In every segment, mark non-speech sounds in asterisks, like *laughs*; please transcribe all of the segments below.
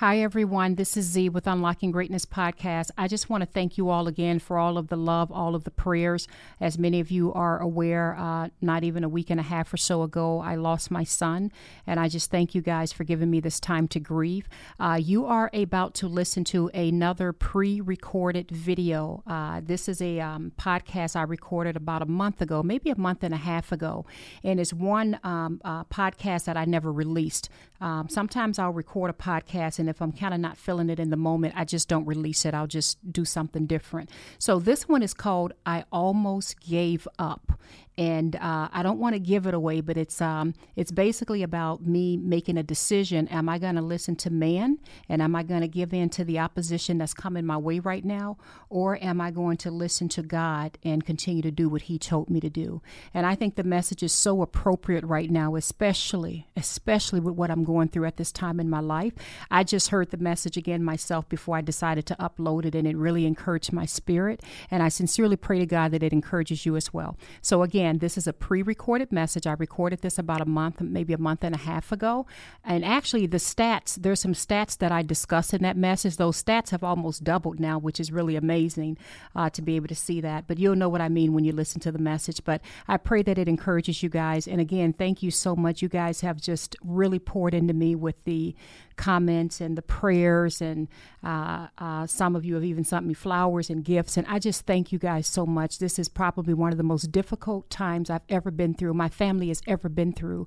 Hi, everyone. This is Z with Unlocking Greatness Podcast. I just want to thank you all again for all of the love, all of the prayers. As many of you are aware, uh, not even a week and a half or so ago, I lost my son. And I just thank you guys for giving me this time to grieve. Uh, you are about to listen to another pre recorded video. Uh, this is a um, podcast I recorded about a month ago, maybe a month and a half ago. And it's one um, uh, podcast that I never released. Um, sometimes I'll record a podcast and if I'm kind of not feeling it in the moment, I just don't release it. I'll just do something different. So this one is called I Almost Gave Up and uh, I don't want to give it away, but it's um, it's basically about me making a decision. Am I going to listen to man, and am I going to give in to the opposition that's coming my way right now, or am I going to listen to God and continue to do what He told me to do? And I think the message is so appropriate right now, especially especially with what I'm going through at this time in my life. I just heard the message again myself before I decided to upload it, and it really encouraged my spirit. And I sincerely pray to God that it encourages you as well. So again again, this is a pre recorded message. I recorded this about a month, maybe a month and a half ago. And actually, the stats, there's some stats that I discussed in that message. Those stats have almost doubled now, which is really amazing uh, to be able to see that. But you'll know what I mean when you listen to the message. But I pray that it encourages you guys. And again, thank you so much. You guys have just really poured into me with the comments and the prayers, and uh, uh, some of you have even sent me flowers and gifts. And I just thank you guys so much. This is probably one of the most difficult times I've ever been through, my family has ever been through,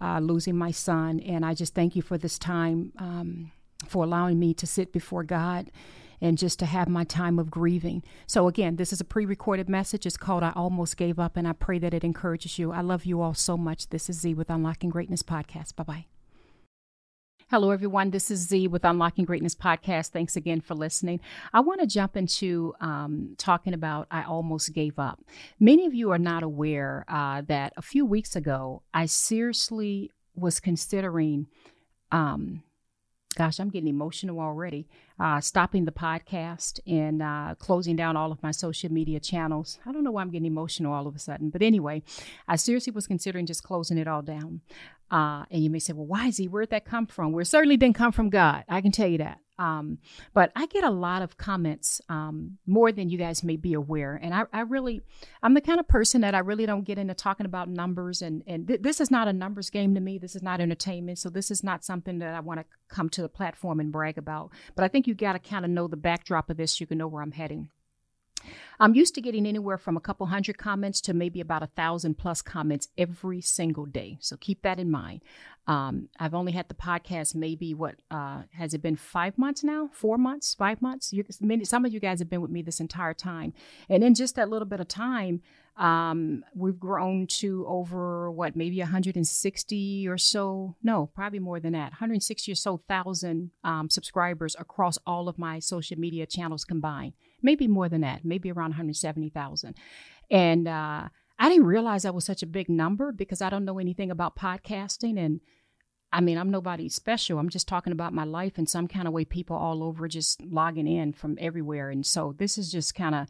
uh, losing my son. And I just thank you for this time, um, for allowing me to sit before God and just to have my time of grieving. So, again, this is a pre recorded message. It's called I Almost Gave Up, and I pray that it encourages you. I love you all so much. This is Z with Unlocking Greatness Podcast. Bye bye. Hello, everyone. This is Z with Unlocking Greatness Podcast. Thanks again for listening. I want to jump into um, talking about I almost gave up. Many of you are not aware uh, that a few weeks ago, I seriously was considering. Um, gosh, I'm getting emotional already. Uh, stopping the podcast and uh, closing down all of my social media channels. I don't know why I'm getting emotional all of a sudden, but anyway, I seriously was considering just closing it all down. Uh, and you may say, well, why is he? Where'd that come from? Well, it certainly didn't come from God. I can tell you that. Um, but I get a lot of comments, um, more than you guys may be aware. And I, I, really, I'm the kind of person that I really don't get into talking about numbers. And, and th- this is not a numbers game to me. This is not entertainment. So this is not something that I want to come to the platform and brag about. But I think you got to kind of know the backdrop of this. You can know where I'm heading. I'm used to getting anywhere from a couple hundred comments to maybe about a thousand plus comments every single day. So keep that in mind. Um, I've only had the podcast maybe what uh, has it been five months now? Four months? Five months? You, many, some of you guys have been with me this entire time, and in just that little bit of time, um, we've grown to over what, maybe 160 or so, no, probably more than that, 160 or so thousand um, subscribers across all of my social media channels combined. Maybe more than that, maybe around 170,000. And uh, I didn't realize that was such a big number because I don't know anything about podcasting. And I mean, I'm nobody special. I'm just talking about my life in some kind of way. People all over just logging in from everywhere. And so this is just kind of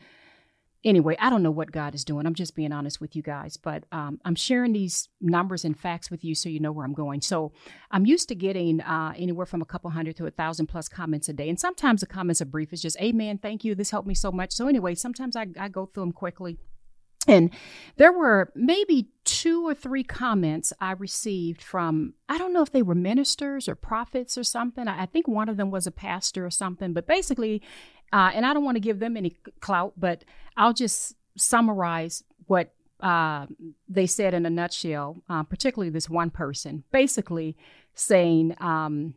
anyway, I don't know what God is doing. I'm just being honest with you guys, but um, I'm sharing these numbers and facts with you so you know where I'm going. So I'm used to getting uh, anywhere from a couple hundred to a thousand plus comments a day. And sometimes the comments are brief. It's just, Amen, thank you. This helped me so much. So anyway, sometimes I, I go through them quickly. There were maybe two or three comments I received from, I don't know if they were ministers or prophets or something. I, I think one of them was a pastor or something, but basically uh, and I don't want to give them any clout, but I'll just summarize what uh, they said in a nutshell, uh, particularly this one person, basically saying, um,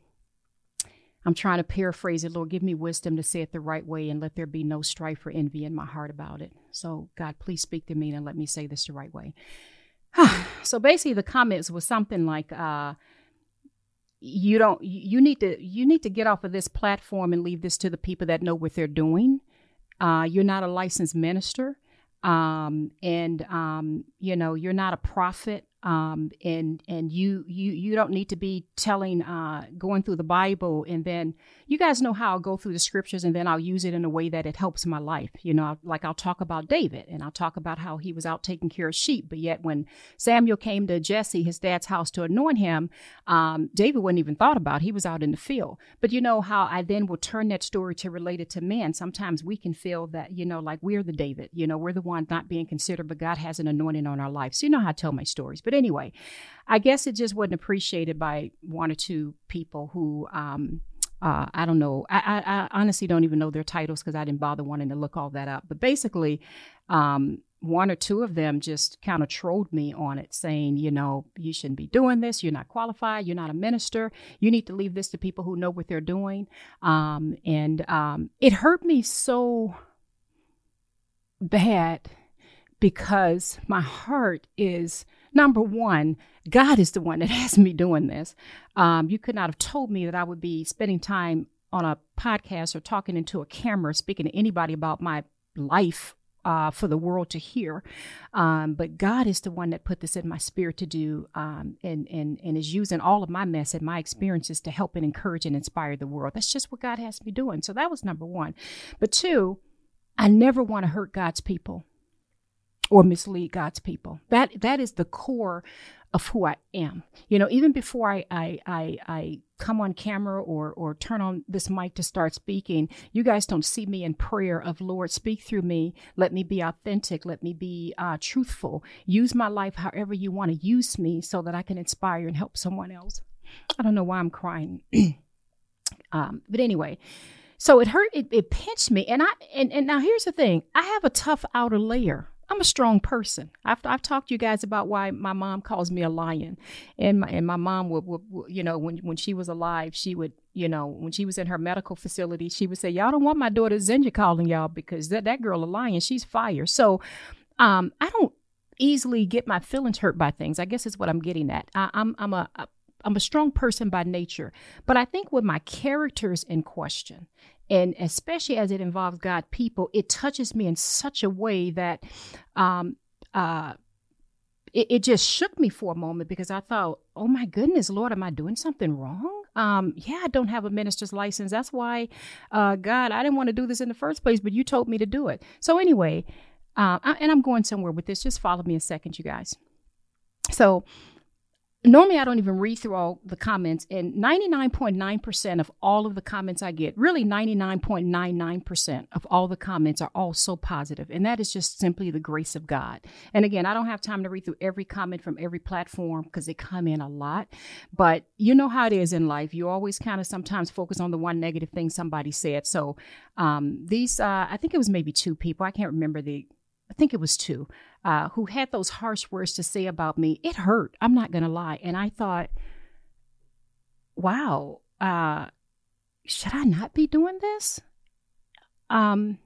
I'm trying to paraphrase it, Lord, give me wisdom to say it the right way and let there be no strife or envy in my heart about it. So, God, please speak to me and let me say this the right way. *sighs* so, basically, the comments was something like, uh, you don't you need to you need to get off of this platform and leave this to the people that know what they're doing uh, you're not a licensed minister um, and um, you know you're not a prophet um, and and you you you don't need to be telling uh, going through the Bible and then you guys know how I'll go through the scriptures and then I'll use it in a way that it helps my life. You know, like I'll talk about David and I'll talk about how he was out taking care of sheep, but yet when Samuel came to Jesse, his dad's house, to anoint him, um, David wasn't even thought about. He was out in the field. But you know how I then will turn that story to relate it to men. Sometimes we can feel that you know, like we're the David. You know, we're the one not being considered, but God has an anointing on our life. So you know how I tell my stories. But anyway, I guess it just wasn't appreciated by one or two people who. Um, uh, I don't know. I, I, I, honestly don't even know their titles because I didn't bother wanting to look all that up. But basically, um, one or two of them just kind of trolled me on it, saying, you know, you shouldn't be doing this. You're not qualified. You're not a minister. You need to leave this to people who know what they're doing. Um, and um, it hurt me so bad because my heart is number one, God is the one that *laughs* has me doing this. Um, you could not have told me that I would be spending time on a podcast or talking into a camera, speaking to anybody about my life uh, for the world to hear. Um, but God is the one that put this in my spirit to do um, and, and, and is using all of my mess and my experiences to help and encourage and inspire the world. That's just what God has me doing. So that was number one. But two, I never want to hurt God's people or mislead God's people. That that is the core of who I am. You know, even before I I I, I come on camera or or turn on this mic to start speaking, you guys don't see me in prayer of Lord, speak through me. Let me be authentic. Let me be uh, truthful. Use my life however you want to use me, so that I can inspire and help someone else. I don't know why I'm crying, *clears throat* um, but anyway. So it hurt. It, it pinched me, and I and, and now here's the thing. I have a tough outer layer. I'm a strong person. I've, I've talked to you guys about why my mom calls me a lion, and my and my mom would, would, would, you know when when she was alive, she would you know when she was in her medical facility, she would say, "Y'all don't want my daughter Zinja calling y'all because that that girl a lion. She's fire." So, um, I don't easily get my feelings hurt by things. I guess is what I'm getting at. I, I'm I'm a I'm a strong person by nature, but I think with my characters in question, and especially as it involves God people, it touches me in such a way that um, uh, it, it, just shook me for a moment because I thought, oh my goodness, Lord, am I doing something wrong? Um, yeah, I don't have a minister's license. That's why, uh, God, I didn't want to do this in the first place, but you told me to do it. So, anyway, uh, I, and I'm going somewhere with this. Just follow me a second, you guys. So, normally I don't even read through all the comments, and 99.9% of all of the comments I get, really 99.99% of all the comments are all so positive, and that is just simply the grace of God. And again, I don't have time to read through every comment from every platform because they come in a lot, but you know how it is in life. You always kind of sometimes focus on the one negative thing somebody said. So um, these, uh, I think it was maybe two people. I can't remember the I think it was two, uh, who had those harsh words to say about me. It hurt. I'm not going to lie. And I thought, wow, uh, should I not be doing this? Um,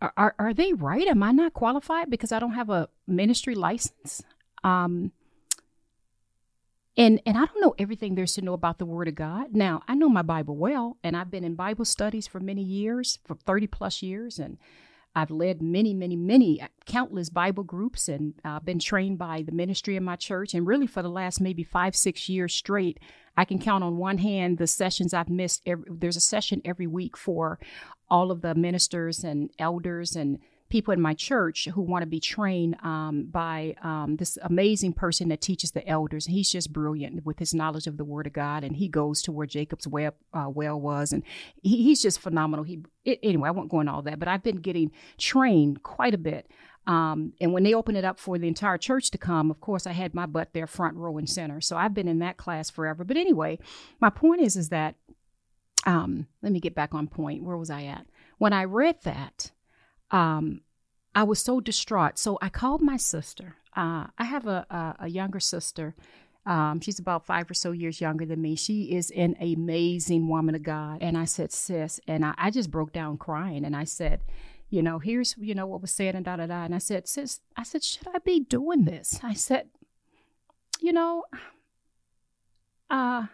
are, are they right? Am I not qualified because I don't have a ministry license? Um, and and I don't know everything there's to know about the Word of God. Now I know my Bible well, and I've been in Bible studies for many years, for thirty plus years, and I've led many, many, many, uh, countless Bible groups and uh, been trained by the ministry in my church. And really, for the last maybe five, six years straight, I can count on one hand the sessions I've missed. Every, there's a session every week for all of the ministers and elders and people in my church who want to be trained um, by um, this amazing person that teaches the elders. He's just brilliant with his knowledge of the Word of God, and he goes to where Jacob's well, uh, well was, and he, he's just phenomenal. He it, anyway, I won't go into all that, but I've been getting trained quite a bit. Um, and when they opened it up for the entire church to come, of course, I had my butt there, front row and center. So I've been in that class forever. But anyway, my point is, is that um, let me get back on point. Where was I at? When I read that, um, I was so distraught. So I called my sister. Uh, I have a, a, a younger sister. Um, she's about five or so years younger than me. She is an amazing woman of God. And I said, sis, and I, I just broke down crying. And I said, you know, here's, you know, what was said and da da da. And I said, sis, I said, should I be doing this? I said, you know, uh,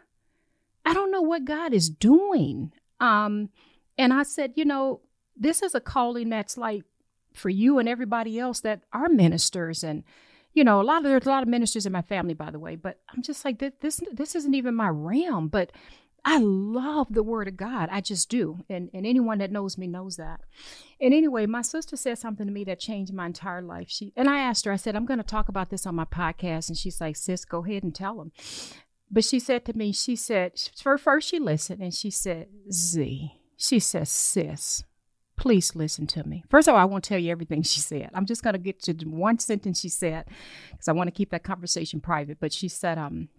I don't know what God is doing. Um, and I said, you know, this is a calling that's like for you and everybody else that are ministers and you know, a lot of there's a lot of ministers in my family, by the way, but I'm just like this. This isn't even my realm, but I love the word of God. I just do. And, and anyone that knows me knows that. And anyway, my sister said something to me that changed my entire life. She and I asked her, I said, I'm going to talk about this on my podcast. And she's like, sis, go ahead and tell them. But she said to me, she said, for first she listened and she said, Z, she says, sis, please listen to me. First of all, I won't tell you everything *laughs* she said. I'm just going to get to one sentence she said because I want to keep that conversation private. But she said, um,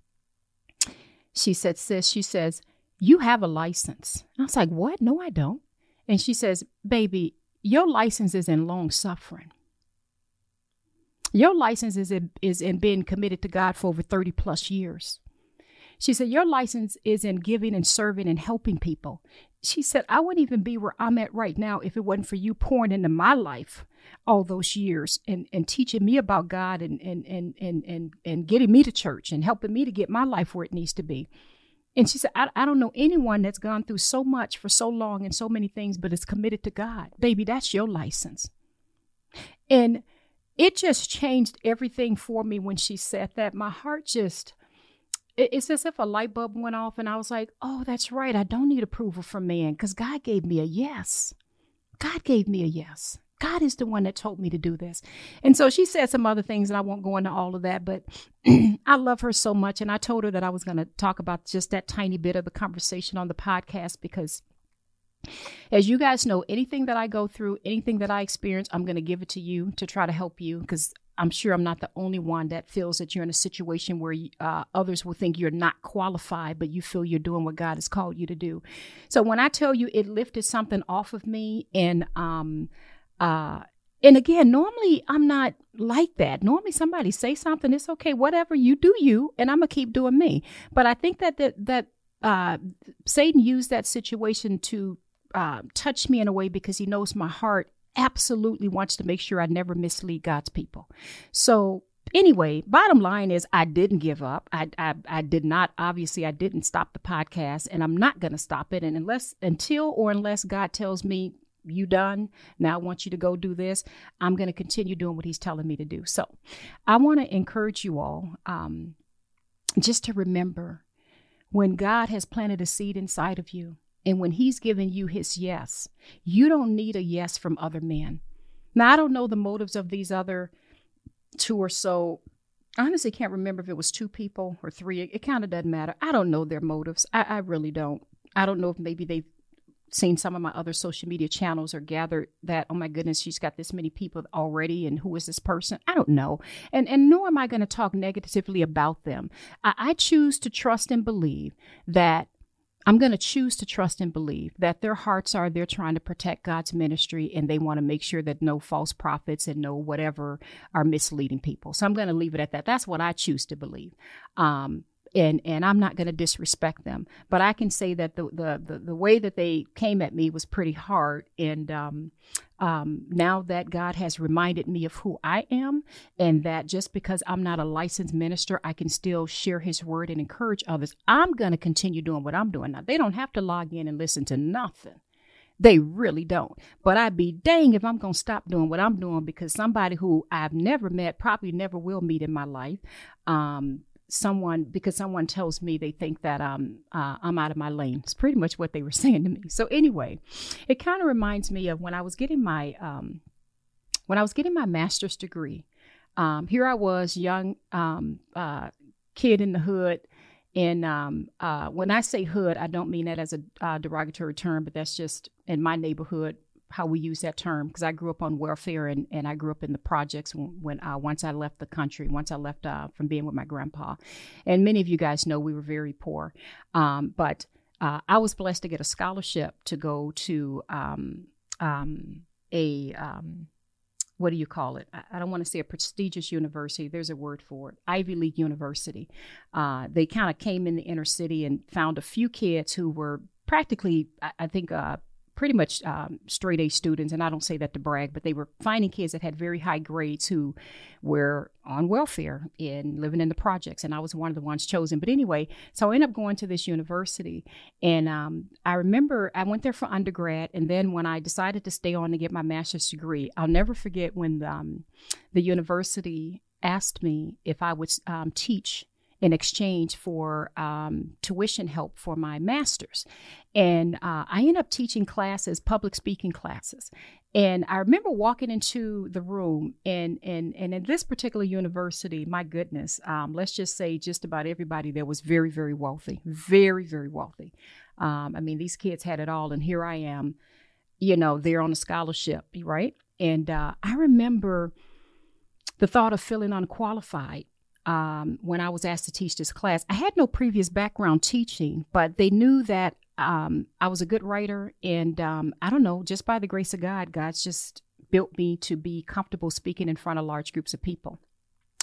she said, sis, she says, you have a license. And I was like, what? No, I don't. And she says, baby, your license is in long suffering. Your license is in, is in being committed to God for over 30 plus years. She said, Your license is in giving and serving and helping people. She said, I wouldn't even be where I'm at right now if it wasn't for you pouring into my life all those years and, and teaching me about God and, and, and, and, and, and getting me to church and helping me to get my life where it needs to be. And she said, I, I don't know anyone that's gone through so much for so long and so many things, but is committed to God. Baby, that's your license. And it just changed everything for me when she said that. My heart just, it's as if a light bulb went off, and I was like, oh, that's right. I don't need approval from man because God gave me a yes. God gave me a yes. God is the one that told me to do this. And so she said some other things, and I won't go into all of that, but *clears throat* I love her so much. And I told her that I was going to talk about just that tiny bit of the conversation on the podcast because. As you guys know, anything that I go through, anything that I experience, I'm going to give it to you to try to help you because I'm sure I'm not the only one that feels that you're in a situation where uh, others will think you're not qualified, but you feel you're doing what God has called you to do. So when I tell you it lifted something off of me and um, uh, and again, normally I'm not like that. Normally somebody say something, it's okay, whatever you do you, and I'm gonna keep doing me. But I think that that that uh, Satan used that situation to uh, touch me in a way because he knows my heart absolutely wants to make sure I never mislead God's people. So anyway, bottom line is I didn't give up. I, I, I did not, obviously, I didn't stop the podcast and I'm not going to stop it. And unless, until or unless God tells me you done. Now I want you to go do this. I'm going to continue doing what he's telling me to do. So I want to encourage you all um, just to remember when God has planted a seed inside of you and when he's given you his yes, you don't need a yes from other men. Now, I don't know the motives of these other two or so. I honestly can't remember if it was two people or three. It, it kind of doesn't matter. I don't know their motives. I, I really don't. I don't know if maybe they've seen some of my other social media channels or gathered that oh my goodness she's got this many people already and who is this person i don't know and and nor am i going to talk negatively about them I, I choose to trust and believe that I'm going to choose to trust and believe that their hearts are they're trying to protect God's ministry and they want to make sure that no false prophets and no whatever are misleading people. So I'm going to leave it at that. That's what I choose to believe. Um, and and I'm not going to disrespect them, but I can say that the, the, the the way that they came at me was pretty hard. And um, um, now that God has reminded me of who I am, and that just because I'm not a licensed minister, I can still share His word and encourage others. I'm going to continue doing what I'm doing now. They don't have to log in and listen to nothing. They really don't. But I'd be dang if I'm going to stop doing what I'm doing because somebody who I've never met, probably never will meet in my life, um, someone because someone tells me they think that um, uh, I'm out of my lane. It's pretty much what they were *laughs* saying to me. So anyway, it kind of reminds me of when I was getting my um, when I was getting my master's degree. Um, here I was, young um, uh, kid in the hood. And um, uh, when I say hood, I don't mean that as a uh, derogatory term, but that's just in my neighborhood how we use that term because I grew up on welfare and, and I grew up in the projects when, when uh, once I left the country, once I left uh, from being with my grandpa. And many of you guys know we were very poor. Um, but uh, I was blessed to get a scholarship to go to um, um, a, um, what do you call it? I, I don't want to say a prestigious university. There's a word for it Ivy League University. Uh, they kind of came in the inner city and found a few kids who were practically, I, I think, uh, pretty much um, straight A students, and I don't say that to brag, but they were finding kids that had very high grades who were on welfare and living in the projects, and I was one of the ones chosen. But anyway, so I ended up going to this university, and um, I remember I went there for undergrad, and then when I decided to stay on to get my master's degree, I'll never forget when the, um, the university asked me if I would um, teach in exchange for um, tuition help for my master's. And uh, I ended up teaching classes, public speaking classes. And I remember walking into the room, and and and in this particular university, my goodness, um, let's just say just about everybody there was very very wealthy, very very wealthy. Um, I mean, these kids had it all, and here I am, you know, they're on a scholarship, right? And uh, I remember the thought of feeling unqualified um, when I was asked to teach this class. I had no previous background teaching, but they knew that um, I was a good writer. And um, I don't know, just by the grace of God, God's just built me to be comfortable speaking in front of large groups of people.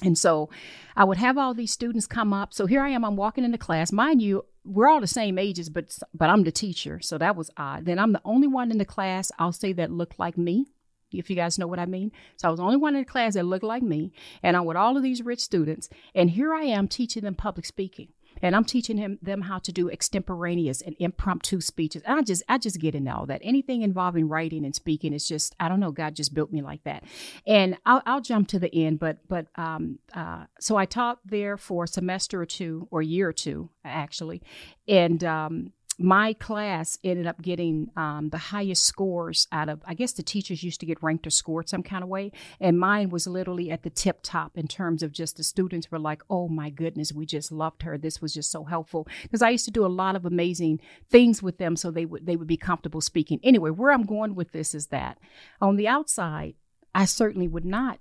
And so I would have all these students come up. So here I am, I'm walking into class. Mind you, we're all the same ages, but but I'm the teacher, so that was odd. Then I'm the only one in the class, I'll say that looked like me if you guys know what I mean. So I was the only one in the class that looked like me, and I'm with all of these rich students, and here I am teaching them public speaking. And I'm teaching him them how to do extemporaneous and impromptu speeches. And I just I just get into all that. Anything involving writing and speaking is just I don't know. God just built me like that. And I'll, I'll jump to the end, but but um uh so I taught there for a semester or two or a year or two actually, and um my class ended up getting um, the highest scores out of, I guess the teachers used to get ranked or scored some kind of way. And mine was literally at the tip top in terms of just the students were like, oh my goodness, we just loved her. This was just so helpful. Because I used to do a lot of amazing things with them so they would, they would be comfortable speaking. Anyway, where I'm going with this is that on the outside, I certainly would not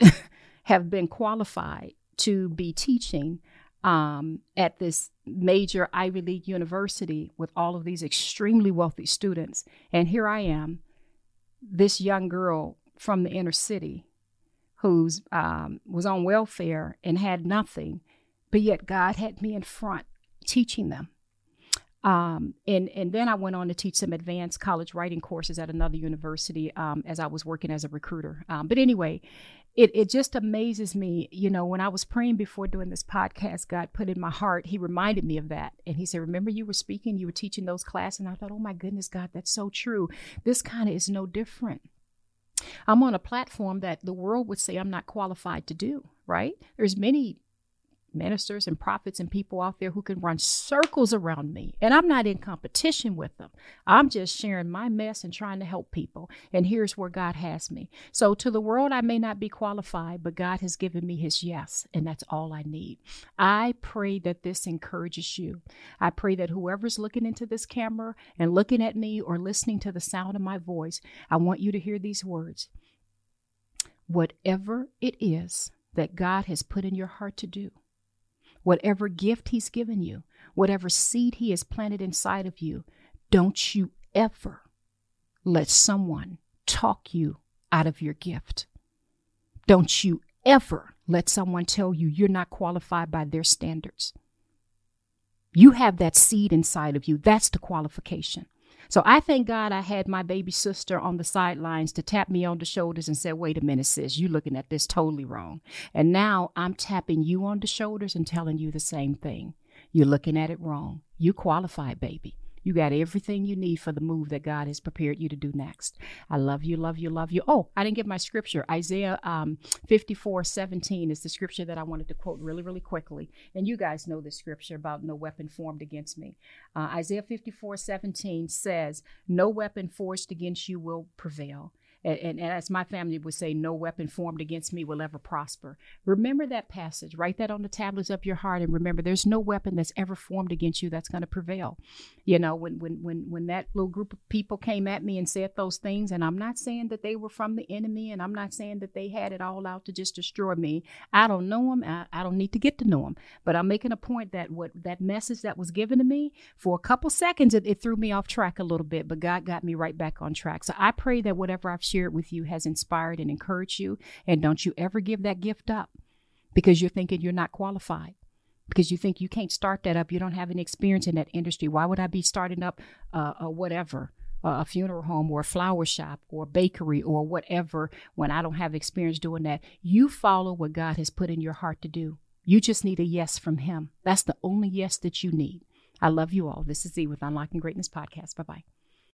*laughs* have been qualified to be teaching um, at this major Ivy League university with all of these extremely wealthy students. And here I am, this young girl from the inner city who's um, was on welfare and had nothing, but yet God had me in front teaching them. Um, and and then I went on to teach some advanced college writing courses at another university um, as I was working as a recruiter. Um, but anyway, it, it just amazes me. You know, when I was praying before doing this podcast, God put in my heart, He reminded me of that. And He said, Remember, you were speaking, you were teaching those classes. And I thought, Oh my goodness, God, that's so true. This kind of is no different. I'm on a platform that the world would say I'm not qualified to do, right? There's many ministers and prophets and people out there who can run circles around me. And I'm not in competition with them. I'm just sharing my mess and trying to help people. And here's where God has me. So to the world, I may not be qualified, but God has given me his yes. And that's all I need. I pray that this encourages you. I pray that whoever's looking into this camera and looking at me or listening to the sound of my voice, I want you to hear these words. Whatever it is that God has put in your heart to do, whatever gift He's given you, whatever seed He has planted inside of you, don't you ever let someone talk you out of your gift. Don't you ever let someone tell you you're not qualified by their standards. You have that seed inside of you. That's the qualification. So I thank God I had my baby sister on the sidelines to tap me on the shoulders and say, wait a minute, sis, you're looking at this totally wrong. And now I'm tapping you on the shoulders and telling you the same thing. You're looking at it wrong. You qualified, baby. You got everything you need for the move that God has prepared you to do next. I love you, love you, love you. Oh, I didn't give my scripture. Isaiah um, 54 17 is the scripture that I wanted to quote really, really quickly. And you guys know this scripture about no weapon formed against me. Uh, Isaiah 54 17 says, No weapon forged against you will prevail and, and, as my family would say, no weapon formed against me will ever prosper. Remember that passage. Write that on the tablets of your heart, and remember, there's no weapon that's ever formed against you that's going to prevail. You know, when when when when that little group of people came at me and said those things, and I'm not saying that they were from the enemy, and I'm not saying that they had it all out to just destroy me. I don't know them. I, I don't need to get to know them. But I'm making a point that what that message that was given to me for a couple seconds, it, it threw me off track a little bit, but God got me right back on track. So I pray that whatever I've shared with you has inspired and encouraged you. And don't you ever give that gift up because you're thinking you're not qualified. Because you think you can't start that up. You don't have any experience in that industry. Why would I be starting up uh, a whatever? a funeral home or a flower shop or a bakery or whatever when I don't have experience doing that. You follow what God has put in your heart to do. You just need a yes from Him. That's the only yes that you need. I love you all. This is Z with Unlocking Greatness Podcast. Bye bye.